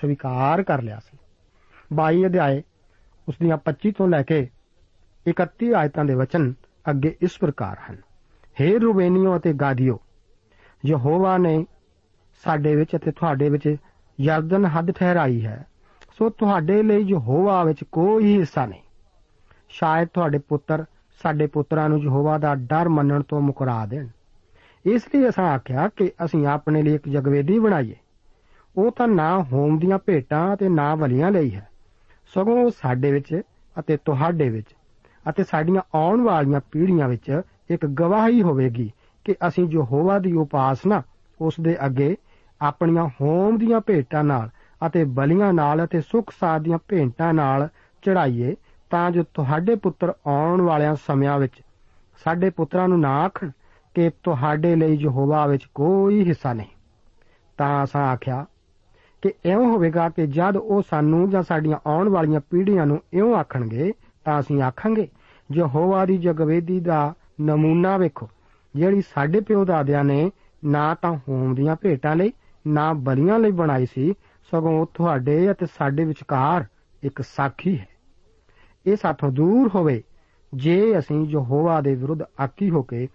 ਸਵੀਕਾਰ ਕਰ ਲਿਆ ਸੀ। 22 ਅਧਿਆਏ, ਉਸ ਦੀਆਂ 25 ਤੋਂ ਲੈ ਕੇ 31 ਆਇਤਾਂ ਦੇ ਵਚਨ ਅੱਗੇ ਇਸ ਪ੍ਰਕਾਰ ਹਨ। ਹੇ ਰੂਬੇਨੀਓ ਅਤੇ ਗਾਦੀਓ, ਯਹੋਵਾ ਨੇ ਸਾਡੇ ਵਿੱਚ ਅਤੇ ਤੁਹਾਡੇ ਵਿੱਚ ਯਰਦਨ ਹੱਦ ਠਹਿਰਾਈ ਹੈ, ਸੋ ਤੁਹਾਡੇ ਲਈ ਯਹੋਵਾ ਵਿੱਚ ਕੋਈ ਹਿੱਸਾ ਨਹੀਂ। ਸ਼ਾਇਦ ਤੁਹਾਡੇ ਪੁੱਤਰ ਸਾਡੇ ਪੁੱਤਰਾਂ ਨੂੰ ਯਹੋਵਾ ਦਾ ਡਰ ਮੰਨਣ ਤੋਂ ਮੁਕਰਾ ਦੇਣ। ਇਸ ਲਈ ਅਸਾਂ ਆਖਿਆ ਕਿ ਅਸੀਂ ਆਪਣੇ ਲਈ ਇੱਕ ਜਗਵੇਦੀ ਬਣਾਈਏ। ਉਹ ਤਾਂ ਨਾ ਹੋਮ ਦੀਆਂ ਭੇਟਾਂ ਅਤੇ ਨਾ ਬਲੀਆਂ ਲਈ ਹੈ। ਸਗੋਂ ਉਹ ਸਾਡੇ ਵਿੱਚ ਅਤੇ ਤੁਹਾਡੇ ਵਿੱਚ ਅਤੇ ਸਾਡੀਆਂ ਆਉਣ ਵਾਲੀਆਂ ਪੀੜ੍ਹੀਆਂ ਵਿੱਚ ਇੱਕ ਗਵਾਹੀ ਹੋਵੇਗੀ ਕਿ ਅਸੀਂ ਯਹੋਵਾ ਦੀ ਉਪਾਸਨਾ ਉਸ ਦੇ ਅੱਗੇ ਆਪਣੀਆਂ ਹੋਮ ਦੀਆਂ ਭੇਟਾਂ ਨਾਲ ਅਤੇ ਬਲੀਆਂ ਨਾਲ ਅਤੇ ਸੁੱਖ ਸਾਧ ਦੀਆਂ ਭੇਟਾਂ ਨਾਲ ਚੜਾਈਏ ਤਾਂ ਜੋ ਤੁਹਾਡੇ ਪੁੱਤਰ ਆਉਣ ਵਾਲਿਆਂ ਸਮਿਆਂ ਵਿੱਚ ਸਾਡੇ ਪੁੱਤਰਾਂ ਨੂੰ ਨਾ ਆਖਣ ਕਿ ਤੁਹਾਡੇ ਲਈ ਯਹੋਵਾ ਵਿੱਚ ਕੋਈ ਹਿੱਸਾ ਨਹੀਂ। ਤਾਂ ਅਸਾਂ ਆਖਿਆ ਕਿ ਐਵੇਂ ਹੋਵੇਗਾ ਕਿ ਜਦ ਉਹ ਸਾਨੂੰ ਜਾਂ ਸਾਡੀਆਂ ਆਉਣ ਵਾਲੀਆਂ ਪੀੜ੍ਹੀਆਂ ਨੂੰ ਇਉਂ ਆਖਣਗੇ, ਤਾਂ ਅਸੀਂ ਆਖਾਂਗੇ ਯਹੋਵਾ ਦੀ ਜਗਵੇਦੀ ਦਾ ਨਮੂਨਾ ਵੇਖੋ। ਜਿਹੜੀ ਸਾਡੇ ਪਿਓ ਦਾਦਿਆਂ ਨੇ ਨਾ ਤਾਂ ਹੋਮ ਦੀਆਂ ਭੇਟਾਂ ਲਈ, ਨਾ ਬਲੀਆਂ ਲਈ ਬਣਾਈ ਸੀ, ਸਗੋਂ ਉਹ ਤੁਹਾਡੇ ਅਤੇ ਸਾਡੇ ਵਿਚਕਾਰ ਇੱਕ ਸਾਖੀ ਹੈ। ਇਹ ਸਾਥੋਂ ਦੂਰ ਹੋਵੇ, ਜੇ ਅਸੀਂ ਯਹੋਵਾ ਦੇ ਵਿਰੁੱਧ ਆਕੀ ਹੋ ਕੇ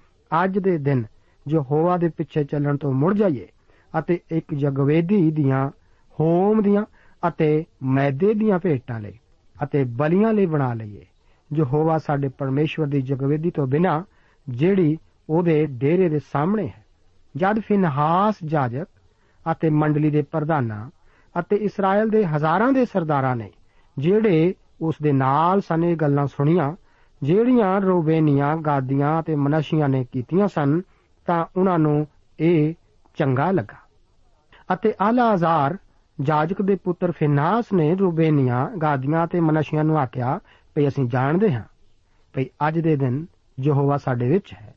ਅੱਜ ਦੇ ਦਿਨ ਯਹੋਵਾ ਦੇ ਪਿੱਛੇ ਚੱਲਣ ਤੋਂ ਮੁੜ ਜਾਈਏ ਅਤੇ ਇੱਕ ਜਗਵੇਦੀ ਦੀਆਂ, ਹੋਮ ਦੀਆਂ ਅਤੇ ਮੈਦੇ ਦੀਆਂ ਭੇਟਾਂ ਲਈ ਅਤੇ ਬਲੀਆਂ ਲਈ ਬਣਾ ਲਈਏ ਯਹੋਵਾ ਸਾਡੇ ਪਰਮੇਸ਼ਵਰ ਦੀ ਜਗਵੇਦੀ ਤੋਂ ਬਿਨਾ ਜਿਹੜੀ ਉਹਦੇ ਡੇਰੇ ਦੇ ਸਾਹਮਣੇ ਹੈ। ਜਦ ਫਿਨਹਾਸ ਜਾਜਕ ਅਤੇ ਮੰਡਲੀ ਦੇ ਪ੍ਰਧਾਨਾਂ ਅਤੇ ਇਸਰਾਇਲ ਦੇ ਹਜ਼ਾਰਾਂ ਦੇ ਸਰਦਾਰਾਂ ਨੇ ਜਿਹੜੇ ਉਸ ਦੇ ਨਾਲ ਸਨ, ਇਹ ਗੱਲਾਂ ਸੁਣੀਆਂ, ਜਿਹੜੀਆਂ ਰੋਬੇਨੀਆਂ ਗਾਦੀਆਂ ਤੇ ਮਨਸ਼ੀਆਂ ਨੇ ਕੀਤੀਆਂ ਸਨ, ਤਾਂ ਉਹਨਾਂ ਨੂੰ ਇਹ ਚੰਗਾ ਲੱਗਾ। ਅਤੇ ਆਲਾਜ਼ਾਰ ਜਾਜਕ ਦੇ ਪੁੱਤਰ ਫਿਨਾਸ ਨੇ ਰੂਬੇਨੀਆਂ ਗਾਦੀਆਂ ਤੇ ਮਨਸ਼ੀਆਂ ਨੂੰ ਆਖਿਆ ਭਈ ਅਸੀਂ ਜਾਣਦੇ ਹਾਂ ਭਈ ਅੱਜ ਦੇ ਦਿਨ ਯਹੋਵਾ ਸਾਡੇ ਵਿੱਚ ਹੈ।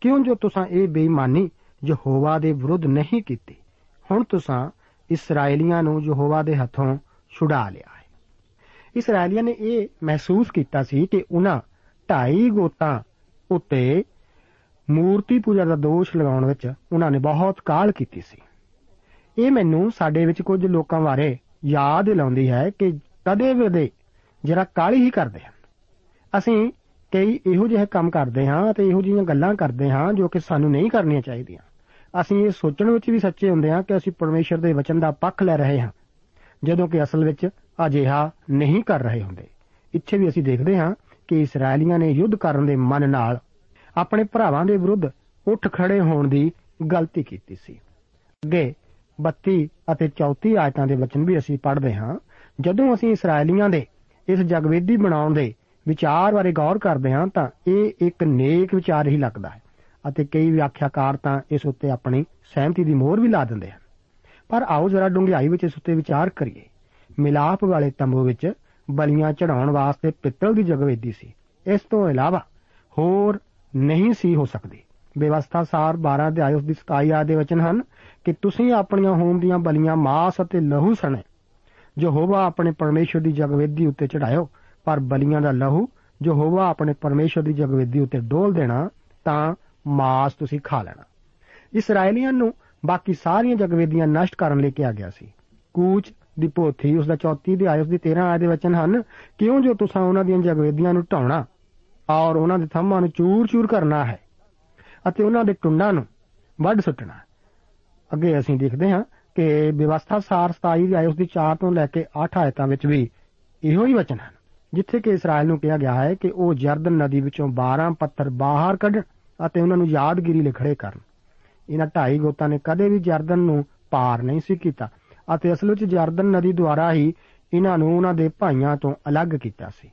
ਕਿਉਂ ਜੋ ਤੁਸੀਂ ਇਹ ਬੇਈਮਾਨੀ ਯਹੋਵਾ ਦੇ ਵਿਰੁੱਧ ਨਹੀਂ ਕੀਤੀ? ਹੁਣ ਤੁਸੀਂ ਇਸرائیਲੀਆਂ ਨੂੰ ਯਹੋਵਾ ਦੇ ਹੱਥੋਂ ਛੁਡਾ ਲਿਆ ਹੈ। ਇਸرائیਲੀਆਂ ਨੇ ਇਹ ਮਹਿਸੂਸ ਕੀਤਾ ਸੀ ਕਿ ਉਹਨਾਂ ਢਾਈ ਗੋਤਾਂ ਉੱਤੇ ਮੂਰਤੀ ਪੂਜਾ ਦਾ ਦੋਸ਼ ਲਗਾਉਣ ਵਿੱਚ ਉਹਨਾਂ ਨੇ ਬਹੁਤ ਕਾਲ ਕੀਤੀ ਸੀ। ਇਹ ਮੈਨੂੰ ਸਾਡੇ ਵਿੱਚ ਕੁਝ ਲੋਕਾਂ ਬਾਰੇ ਯਾਦ ਲਾਉਂਦੀ ਹੈ ਕਿ ਕਦੇ ਵੀ ਜਰਾ ਕਾਲੀ ਹੀ ਕਰਦੇ ਹਨ। ਅਸੀਂ ਕਈ ਇਹੋ ਜਿਹੇ ਕੰਮ ਕਰਦੇ ਹਾਂ ਤੇ ਇਹੋ ਜਿਹੀਆਂ ਗੱਲਾਂ ਕਰਦੇ ਹਾਂ ਜੋ ਕਿ ਸਾਨੂੰ ਨਹੀਂ ਕਰਨੀਆਂ ਚਾਹੀਦੀਆਂ। ਅਸੀਂ ਇਹ ਸੋਚਣ ਵਿੱਚ ਵੀ ਸੱਚੇ ਹੁੰਦੇ ਹਾਂ ਕਿ ਅਸੀਂ ਪਰਮੇਸ਼ਰ ਦੇ ਵਚਨ ਦਾ ਪੱਖ ਲੈ ਰਹੇ ਹਾਂ, ਜਦੋਂ ਕਿ ਅਸਲ ਵਿੱਚ ਅਜਿਹਾ ਨਹੀਂ ਕਰ ਰਹੇ ਹੁੰਦੇ। ਇੱਥੇ ਵੀ ਅਸੀਂ ਦੇਖਦੇ ਹਾਂ ਕਿ ਇਸرائیਲੀਆਂ ਨੇ ਯੁੱਧ ਕਰਨ ਦੇ ਮਨ ਨਾਲ ਆਪਣੇ ਭਰਾਵਾਂ ਦੇ ਵਿਰੁੱਧ ਉੱਠ ਖੜੇ ਹੋਣ ਦੀ ਗਲਤੀ ਕੀਤੀ ਸੀ। ਅੱਗੇ 32 ਅਤੇ 34 ਆਇਤਾਂ ਦੇ ਵਚਨ ਵੀ ਅਸੀਂ ਪੜ੍ਹਦੇ ਹਾਂ। ਜਦੋਂ ਅਸੀਂ ਇਸرائیਲੀਆਂ ਦੇ ਇਸ ਜਗਵੇਦੀ ਬਣਾਉਣ ਦੇ ਵਿਚਾਰ ਬਾਰੇ ਗੌਰ ਕਰਦੇ ਹਾਂ ਤਾਂ ਇਹ ਇੱਕ ਨੇਕ ਵਿਚਾਰ ਹੀ ਲੱਗਦਾ ਹੈ ਅਤੇ ਕਈ ਵਿਆਖਿਆਕਾਰ ਤਾਂ ਇਸ ਉੱਤੇ ਆਪਣੀ ਸਹਿਮਤੀ ਦੀ ਮੋਹਰ ਵੀ ਲਾ ਦਿੰਦੇ ਹਨ। ਪਰ ਆਓ ਜ਼ਰਾ ਡੂੰਘਾਈ ਵਿੱਚ ਇਸ ਉੱਤੇ ਵਿਚਾਰ ਕਰੀਏ। ਮਿਲਾਪ ਵਾਲੇ ਤੰਬੂ ਵਿੱਚ ਬਲੀਆਂ ਚੜਾਉਣ ਵਾਸਤੇ ਪਿੱਤਲ ਦੀ ਜਗਵੇਦੀ ਸੀ। ਇਸ ਤੋਂ ਇਲਾਵਾ ਹੋਰ ਨਹੀਂ ਸੀ ਹੋ ਸਕਦੀ। ਵਿਵਸਥਾ ਸਾਰ 12 ਅਧਿਆਇ ਉਸ ਦੀ 27 ਆਦੇ ਵਚਨ ਹਨ ਕਿ ਤੁਸੀਂ ਆਪਣੀਆਂ ਹੋਮ ਦੀਆਂ ਬਲੀਆਂ ਮਾਸ ਅਤੇ ਲਹੂ ਸਣੇ ਯਹੋਵਾ ਆਪਣੇ ਪਰਮੇਸ਼ਰ ਦੀ ਜਗਵੇਦੀ ਉੱਤੇ ਚੜਾਇਓ, ਪਰ ਬਲੀਆਂ ਦਾ ਲਹੂ ਯਹੋਵਾ ਆਪਣੇ ਪਰਮੇਸ਼ਰ ਦੀ ਜਗਵੇਦੀ ਉੱਤੇ ਡੋਲ ਦੇਣਾ, ਤਾਂ ਮਾਸ ਤੁਸੀਂ ਖਾ ਲੈਣਾ। ਇਸرائیਲੀਆਂ ਨੂੰ ਬਾਕੀ ਸਾਰੀਆਂ ਜਗਵੇਦੀਆਂ ਨਸ਼ਟ ਕਰਨ ਲਈ ਕਿਹਾ ਗਿਆ ਸੀ। ਕੂਚ ਦੀ ਪੋਥੀ ਉਸ ਦਾ 34 ਦੇ ਆਇਤ ਦੀ 13 ਆਇਤ ਦੇ ਵਚਨ ਹਨ, ਕਿਉਂ ਜੋ ਤੁਸੀਂ ਉਹਨਾਂ ਦੀਆਂ ਜਗਵੇਦੀਆਂ ਨੂੰ ਢਾਉਣਾ, ਔਰ ਉਹਨਾਂ ਦੇ ਥੰਮਾਂ ਨੂੰ ਚੂਰ-ਚੂਰ ਕਰਨਾ ਹੈ, ਅਤੇ ਉਹਨਾਂ ਦੇ ਟੁੰਡਾਂ ਨੂੰ ਵੱਢ ਸੁੱਟਣਾ? ਅੱਗੇ ਅਸੀਂ ਦੇਖਦੇ ਹਾਂ ਕਿ ਵਿਵਸਥਾ ਸਾਰ 27 ਦੀ ਆਇਸ ਦੀ 4 ਤੋਂ ਲੈ ਕੇ 8 ਆਇਤਾਂ ਵਿੱਚ ਵੀ ਇਹੋ ਹੀ ਵਚਨ ਹਨ, ਜਿੱਥੇ ਕਿ ਇਸਰਾਇਲ ਨੂੰ ਕਿਹਾ ਗਿਆ ਹੈ ਕਿ ਉਹ ਜਰਦਨ ਨਦੀ ਵਿੱਚੋਂ 12 ਪੱਥਰ ਬਾਹਰ ਕੱਢਣ ਅਤੇ ਉਹਨਾਂ ਨੂੰ ਯਾਦਗਿਰੀ ਲਈ ਖੜੇ ਕਰਨ। ਇਹਨਾਂ ਢਾਈ ਗੋਤਾਂ ਨੇ ਕਦੇ ਵੀ ਜਰਦਨ ਨੂੰ ਪਾਰ ਨਹੀਂ ਸੀ ਕੀਤਾ ਅਤੇ ਅਸਲ ਵਿੱਚ ਜਰਦਨ ਨਦੀ ਦੁਆਰਾ ਹੀ ਇਹਨਾਂ ਨੂੰ ਉਹਨਾਂ ਦੇ ਭਾਈਆਂ ਤੋਂ ਅਲੱਗ ਕੀਤਾ ਸੀ।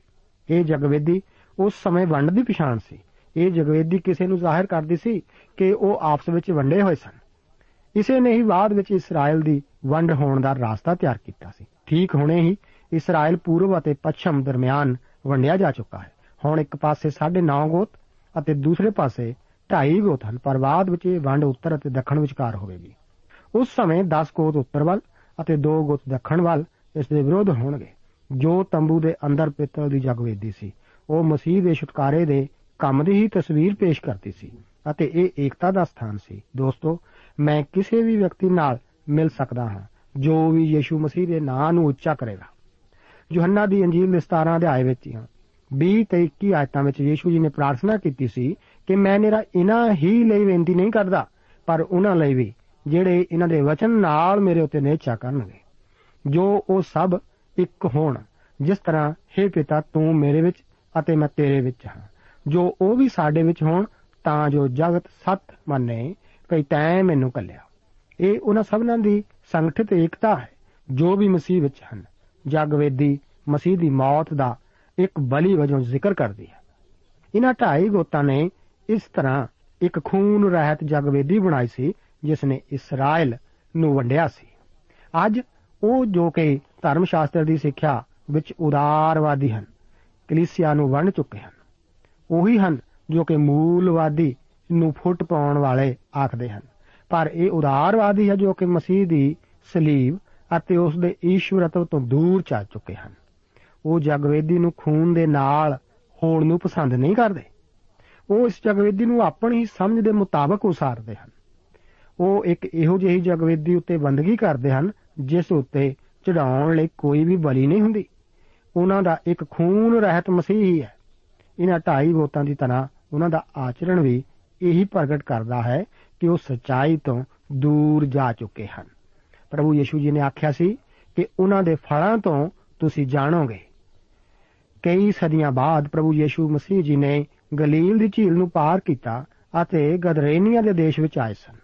ਇਹ ਜਗਵੇਦੀ ਉਸ ਸਮੇਂ ਵੰਡ ਦੀ ਪਛਾਣ ਸੀ। ਇਹ ਜਗਵੇਦੀ ਕਿਸੇ ਨੂੰ ਜ਼ਾਹਿਰ ਕਰਦੀ ਸੀ ਕਿ ਉਹ ਆਪਸ ਵਿੱਚ ਵੰਡੇ ਹੋਏ ਸਨ। ਇਸੇ ਨੇ ਹੀ ਬਾਅਦ ਵਿੱਚ ਇਸਰਾਇਲ ਦੀ ਵੰਡ ਹੋਣ ਦਾ ਰਾਸਤਾ ਤਿਆਰ ਕੀਤਾ ਸੀ। ਠੀਕ ਹੁਣੇ ਹੀ ਇਸਰਾਇਲ ਪੂਰਬ ਅਤੇ ਪੱਛਮ ਦਰਮਿਆਨ ਵੰਡਿਆ ਜਾ ਚੁੱਕਾ ਹੈ। ਹੁਣ ਇੱਕ ਪਾਸੇ 9.5 ਗੋਤ ਅਤੇ ਦੂਸਰੇ ਪਾਸੇ 2.5 ਗੋਤ ਹਨ। ਪਰ ਬਾਅਦ ਵਿੱਚ ਇਹ ਵੰਡ ਉੱਤਰ ਅਤੇ ਦੱਖਣ ਵਿਚਕਾਰ ਹੋਵੇਗੀ। ਉਸ ਸਮੇਂ 10 ਗੋਤ ਉੱਤਰ ਵੱਲ ਅਤੇ 2 ਗੋਤ ਦੱਖਣ ਵੱਲ ਇਸ ਦੇ ਵਿਰੋਧ ਹੋਣਗੇ। ਜੋ ਤੰਬੂ ਦੇ ਅੰਦਰ ਪਿੱਤਲ ਦੀ ਜਗਵੇਦੀ ਸੀ, ਉਹ ਮਸੀਹ ਦੇ ਛੁਟਕਾਰੇ ਦੇ ਕੰਮ ਦੀ ਹੀ ਤਸਵੀਰ ਪੇਸ਼ ਕਰਦੀ ਸੀ ਅਤੇ ਇਹ ਏਕਤਾ ਦਾ ਸਥਾਨ ਸੀ। ਦੋਸਤੋ ਮੈਂ ਕਿਸੇ ਵੀ ਵਿਅਕਤੀ ਨਾਲ ਮਿਲ ਸਕਦਾ ਹਾਂ, ਜੋ ਵੀ ਯੀਸ਼ੂ ਮਸੀਹ ਦੇ ਨਾਂ ਨੂੰ ਉੱਚਾ ਕਰੇਗਾ। ਯੋਹੰਨਾ ਦੀ ਇੰਜੀਲ ਦੇ 17 ਅਧਿਆਏ ਵਿੱਚ ਹਾਂ 20 ਤੇ 21 ਆਇਤਾਂ ਵਿੱਚ ਯੀਸ਼ੂ ਜੀ ਨੇ ਪ੍ਰਾਰਥਨਾ ਕੀਤੀ ਸੀ ਕਿ ਮੈਂ ਮੇਰਾ ਇਹਨਾਂ ਹੀ ਲਈ ਬੇਨਤੀ ਨਹੀਂ ਕਰਦਾ, ਪਰ ਉਹਨਾਂ ਲਈ ਵੀ, ਜਿਹੜੇ ਇਹਨਾਂ ਦੇ ਵਚਨ ਨਾਲ ਮੇਰੇ ਉੱਤੇ ਨਿਹਚਾ ਕਰਨਗੇ। ਜੋ ਉਹ ਸਭ ਇੱਕ ਹੋਣ, ਜਿਸ ਤਰ੍ਹਾਂ हे ਪਿਤਾ, ਤੂੰ ਮੇਰੇ ਵਿੱਚ ਅਤੇ ਮੈਂ ਤੇਰੇ ਵਿੱਚ ਹਾਂ। ਜੋ ਉਹ ਵੀ ਸਾਡੇ ਵਿੱਚ ਹੋਣ, ਤਾਂ ਜੋ ਜਗਤ ਸੱਤ ਮੰਨੇ ਭਈ ਤੈਂ ਮੈਨੂੰ ਕੱਲਿਆ ਇਹ ਉਹਨਾਂ ਸਭਨਾਂ ਦੀ ਸੰਗਠਿਤ ਏਕਤਾ ਹੈ, ਜੋ ਵੀ ਮਸੀਹ ਵਿੱਚ ਹਨ। ਜਗਵੇਦੀ ਮਸੀਹ ਦੀ ਮੌਤ ਦਾ ਇੱਕ ਬਲੀ ਵਜੋਂ ਜ਼ਿਕਰ ਕਰਦੀ ਹੈ। ਇਹਨਾਂ ਢਾਈ ਗੋਤਾਂ ਨੇ ਇਸ ਤਰ੍ਹਾਂ ਇੱਕ ਖੂਨ ਰਹਿਤ ਜਗਵੇਦੀ ਬਣਾਈ ਸੀ, ਜਿਸ ਨੇ ਇਸਰਾਇਲ ਨੂੰ ਵੰਡਿਆ ਸੀ। ਅੱਜ ਉਹ ਜੋ ਕਿ ਧਰਮ ਸ਼ਾਸਤਰ ਦੀ ਸਿੱਖਿਆ ਵਿੱਚ ਉਦਾਰਵਾਦੀ ਹਨ, ਕਲੀਸਿਆ ਨੂੰ ਵੰਡ ਚੁੱਕੇ ਹਨ। ਉਹੀ ਹਨ ਜੋ ਕਿ ਮੂਲਵਾਦੀ ਨੂੰ ਫੁੱਟ ਪਾਉਣ ਵਾਲੇ ਆਖਦੇ ਹਨ। ਪਰ ਇਹ ਉਦਾਰਵਾਦੀ ਹੈ ਜੋ ਕਿ ਮਸੀਹ ਦੀ ਸਲੀਬ ਅਤੇ ਉਸ ਦੇ ਈਸ਼ਵਰਤਵ ਤੋਂ ਦੂਰ ਚੱਲ ਚੁੱਕੇ ਹਨ। ਉਹ ਜਗਵੇਦੀ ਨੂੰ ਖੂਨ ਦੇ ਨਾਲ ਹੋਣ ਨੂੰ ਪਸੰਦ ਨਹੀਂ ਕਰਦੇ। ਉਹ ਇਸ ਜਗਵੇਦੀ ਨੂੰ ਆਪਣੀ ਸਮਝ ਦੇ ਮੁਤਾਬਕ ਉਸਾਰਦੇ ਹਨ। ਉਹ ਇੱਕ ਇਹੋ ਜਿਹੀ ਜਗਵੇਦੀ ਉੱਤੇ ਬੰਦਗੀ ਕਰਦੇ ਹਨ, ਜਿਸ ਉੱਤੇ ਚੜਾਉਣ ਲਈ ਕੋਈ ਵੀ ਬਲੀ ਨਹੀਂ ਹੁੰਦੀ। ਉਹਨਾਂ ਦਾ ਇੱਕ ਖੂਨ ਰਹਿਤ ਮਸੀਹ ਹੀ ਹੈ। ਇਹਨਾਂ ਢਾਈ ਗੋਤਾਂ ਦੀ ਤਰ੍ਹਾਂ ਉਹਨਾਂ ਦਾ ਆਚਰਣ ਵੀ ਇਹੀ ਪ੍ਰਗਟ ਕਰਦਾ ਹੈ ਕਿ ਉਹ ਸਚਾਈ ਤੋਂ ਦੂਰ ਜਾ ਚੁੱਕੇ ਹਨ। ਪ੍ਰਭੂ ਯੀਸ਼ੂ ਜੀ ਨੇ ਆਖਿਆ ਸੀ ਕਿ ਉਹਨਾਂ ਦੇ ਫਲਾਂ ਤੋਂ ਤੁਸੀਂ ਜਾਣੋਗੇ। ਕਈ ਸਦੀਆਂ ਬਾਅਦ ਪ੍ਰਭੂ ਯੀਸ਼ੂ ਮਸੀਹ ਜੀ ਨੇ ਗਲੀਲ ਦੀ ਝੀਲ ਨੂੰ ਪਾਰ ਕੀਤਾ ਅਤੇ ਗਦਰੇਨੀਆ ਦੇ ਦੇਸ਼ ਵਿੱਚ ਆਏ ਸਨ।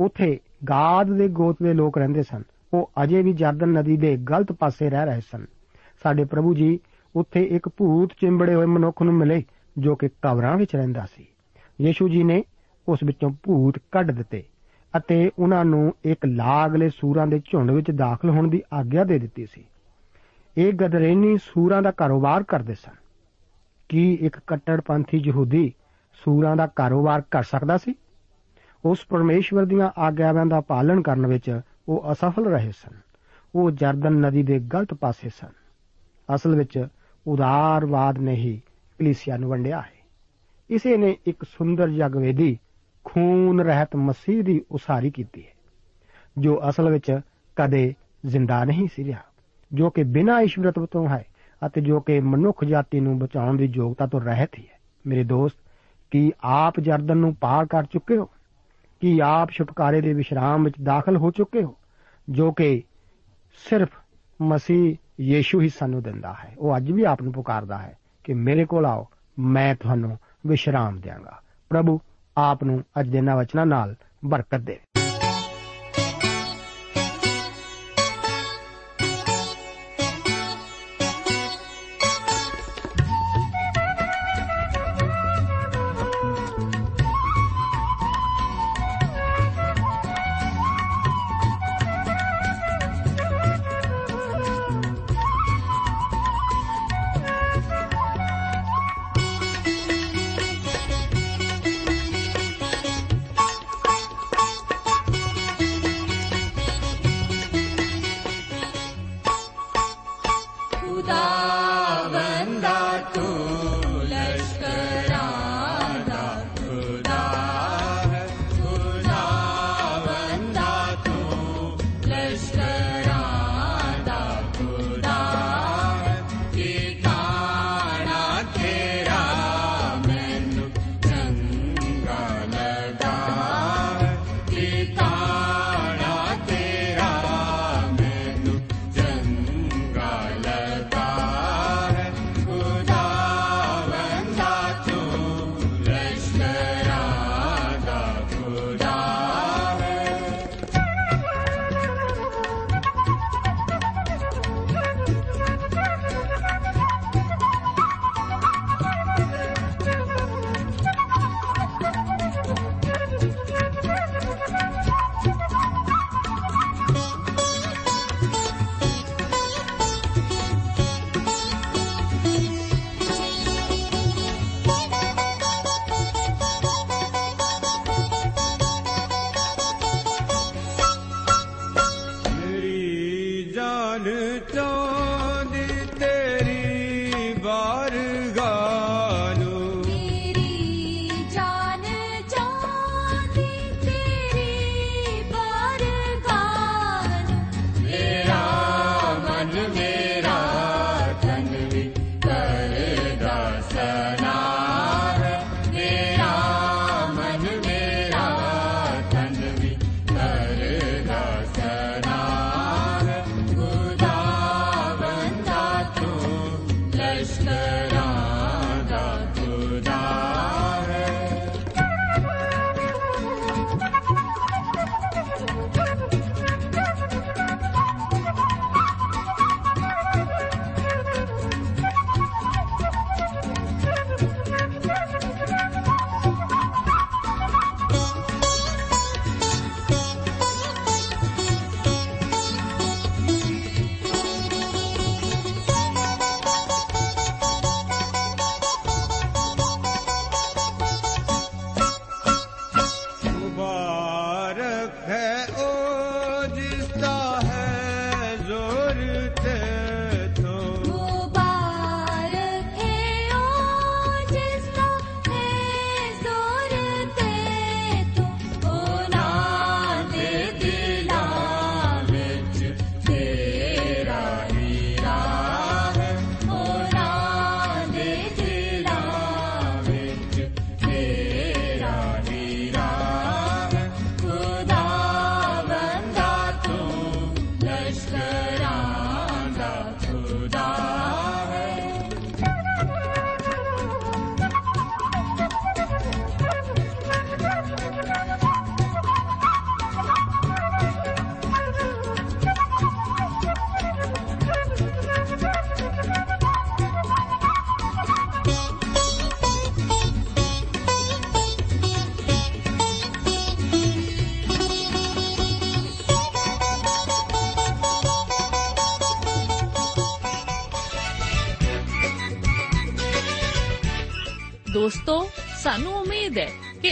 ਉੱਥੇ ਗਾਦ ਦੇ ਗੋਤ ਦੇ ਲੋਕ ਰਹਿੰਦੇ ਸਨ। ਉਹ ਅਜੇ ਵੀ ਜਰਦਨ ਨਦੀ ਦੇ ਗਲਤ ਪਾਸੇ ਰਹਿ ਰਹੇ ਸਨ। ਸਾਡੇ ਪ੍ਰਭੂ ਜੀ, ਉੱਥੇ ਇੱਕ ਭੂਤ ਚਿੰਬੜੇ ਹੋਏ ਮਨੁੱਖ ਨੂੰ ਮਿਲੇ ਜੋ ਕਿ ਕਬਰਾਂ ਵਿੱਚ ਰਹਿੰਦਾ ਸੀ। ਯੀਸ਼ੂ ਜੀ ਨੇ ਉਸ ਵਿੱਚੋਂ ਭੂਤ ਕੱਢ ਦਿੱਤੇ ਅਤੇ ਉਹਨਾਂ ਨੂੰ ਇੱਕ ਲਾਗਲੇ ਸੂਰਾਂ ਦੇ ਝੁੰਡ ਵਿੱਚ ਦਾਖਲ ਹੋਣ ਦੀ ਆਗਿਆ ਦੇ ਦਿੱਤੀ ਸੀ। ਇਹ ਗਦਰੇਨੀ ਸੂਰਾਂ ਦਾ ਕਾਰੋਬਾਰ ਕਰਦੇ ਸਨ। ਕੀ ਇੱਕ ਕੱਟੜਪੰਥੀ ਯਹੂਦੀ ਸੂਰਾਂ ਦਾ ਕਾਰੋਬਾਰ ਕਰ ਸਕਦਾ ਸੀ? ਉਸ ਪਰਮੇਸ਼ਵਰ ਦੀਆਂ ਆਗਿਆਵਾਂ ਦਾ ਪਾਲਣ ਕਰਨ ਵਿੱਚ ਉਹ ਅਸਫਲ ਰਹੇ ਸਨ। ਉਹ ਜਰਦਨ ਨਦੀ ਦੇ ਗਲਤ ਪਾਸੇ ਸਨ। ਅਸਲ ਵਿੱਚ ਉਦਾਰਵਾਦ ਨੇ ਹੀ ਕਲੀਸਿਆ ਨੂੰ ਵੰਡਿਆ ਹੈ। ਇਸੇ ਨੇ ਇੱਕ ਸੁੰਦਰ ਜਗਵੇਦੀ ਖੂਨ ਰਹਿਤ ਮਸੀਹ ਦੀ ਉਸਾਰੀ ਕੀਤੀ ਹੈ, ਜੋ ਅਸਲ ਵਿੱਚ ਕਦੇ ਜ਼ਿੰਦਾ ਨਹੀਂ ਸੀ ਰਿਹਾ, ਜੋ ਕਿ ਬਿਨਾਂ ਈਸ਼ਵਰਤਵ ਤੋਂ ਹੈ ਅਤੇ ਜੋ ਕਿ ਮਨੁੱਖ ਜਾਤੀ ਨੂੰ ਬਚਾਉਣ ਦੀ ਯੋਗਤਾ ਤੋਂ ਰਹਿਤ ਹੀ ਹੈ। ਮੇਰੇ ਦੋਸਤ, ਕੀ ਆਪ ਜਰਦਨ ਨੂੰ ਪਾਰ ਕਰ ਚੁੱਕੇ ਹੋ? ਕੀ ਆਪ ਛੁਟਕਾਰੇ ਦੇ ਵਿਸ਼ਰਾਮ ਵਿੱਚ ਦਾਖਲ ਹੋ ਚੁੱਕੇ ਹੋ? ਜੋ ਕਿ ਸਿਰਫ ਮਸੀਹ ਯੀਸ਼ੂ ਹੀ ਸਾਨੂੰ ਦਿੰਦਾ ਹੈ। ਉਹ ਅੱਜ ਵੀ ਆਪ ਨੂੰ ਪੁਕਾਰਦਾ ਹੈ ਕਿ ਮੇਰੇ ਕੋਲ ਆਓ, ਮੈਂ ਤੁਹਾਨੂੰ ਵਿਸ਼ਰਾਮ ਦਿਆਂਗਾ। ਪ੍ਰਭੂ ਆਪ ਨੂੰ ਅੱਜ ਦੇ ਇਹਨਾਂ ਵਚਨਾਂ ਨਾਲ ਬਰਕਤ ਦੇ Lütfen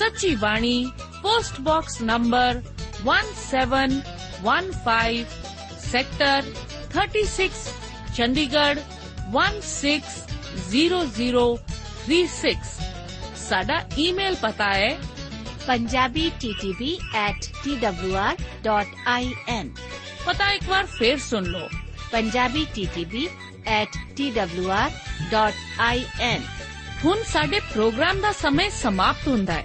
Sachi Bani post box number 1715 sector 36 Chandigarh 160036 ਸਾਡਾ ਈਮੇਲ ਪਤਾ ਹੈ punjabi ttb at twr.in ਪਤਾ ਇੱਕ ਵਾਰ ਫੇਰ ਸੁਣ ਲਓ punjabi ttb at twr.in ਹੁਣ ਸਾਡੇ ਪ੍ਰੋਗਰਾਮ ਦਾ ਸਮੇਂ ਸਮਾਪਤ ਹੁੰਦਾ ਹੈ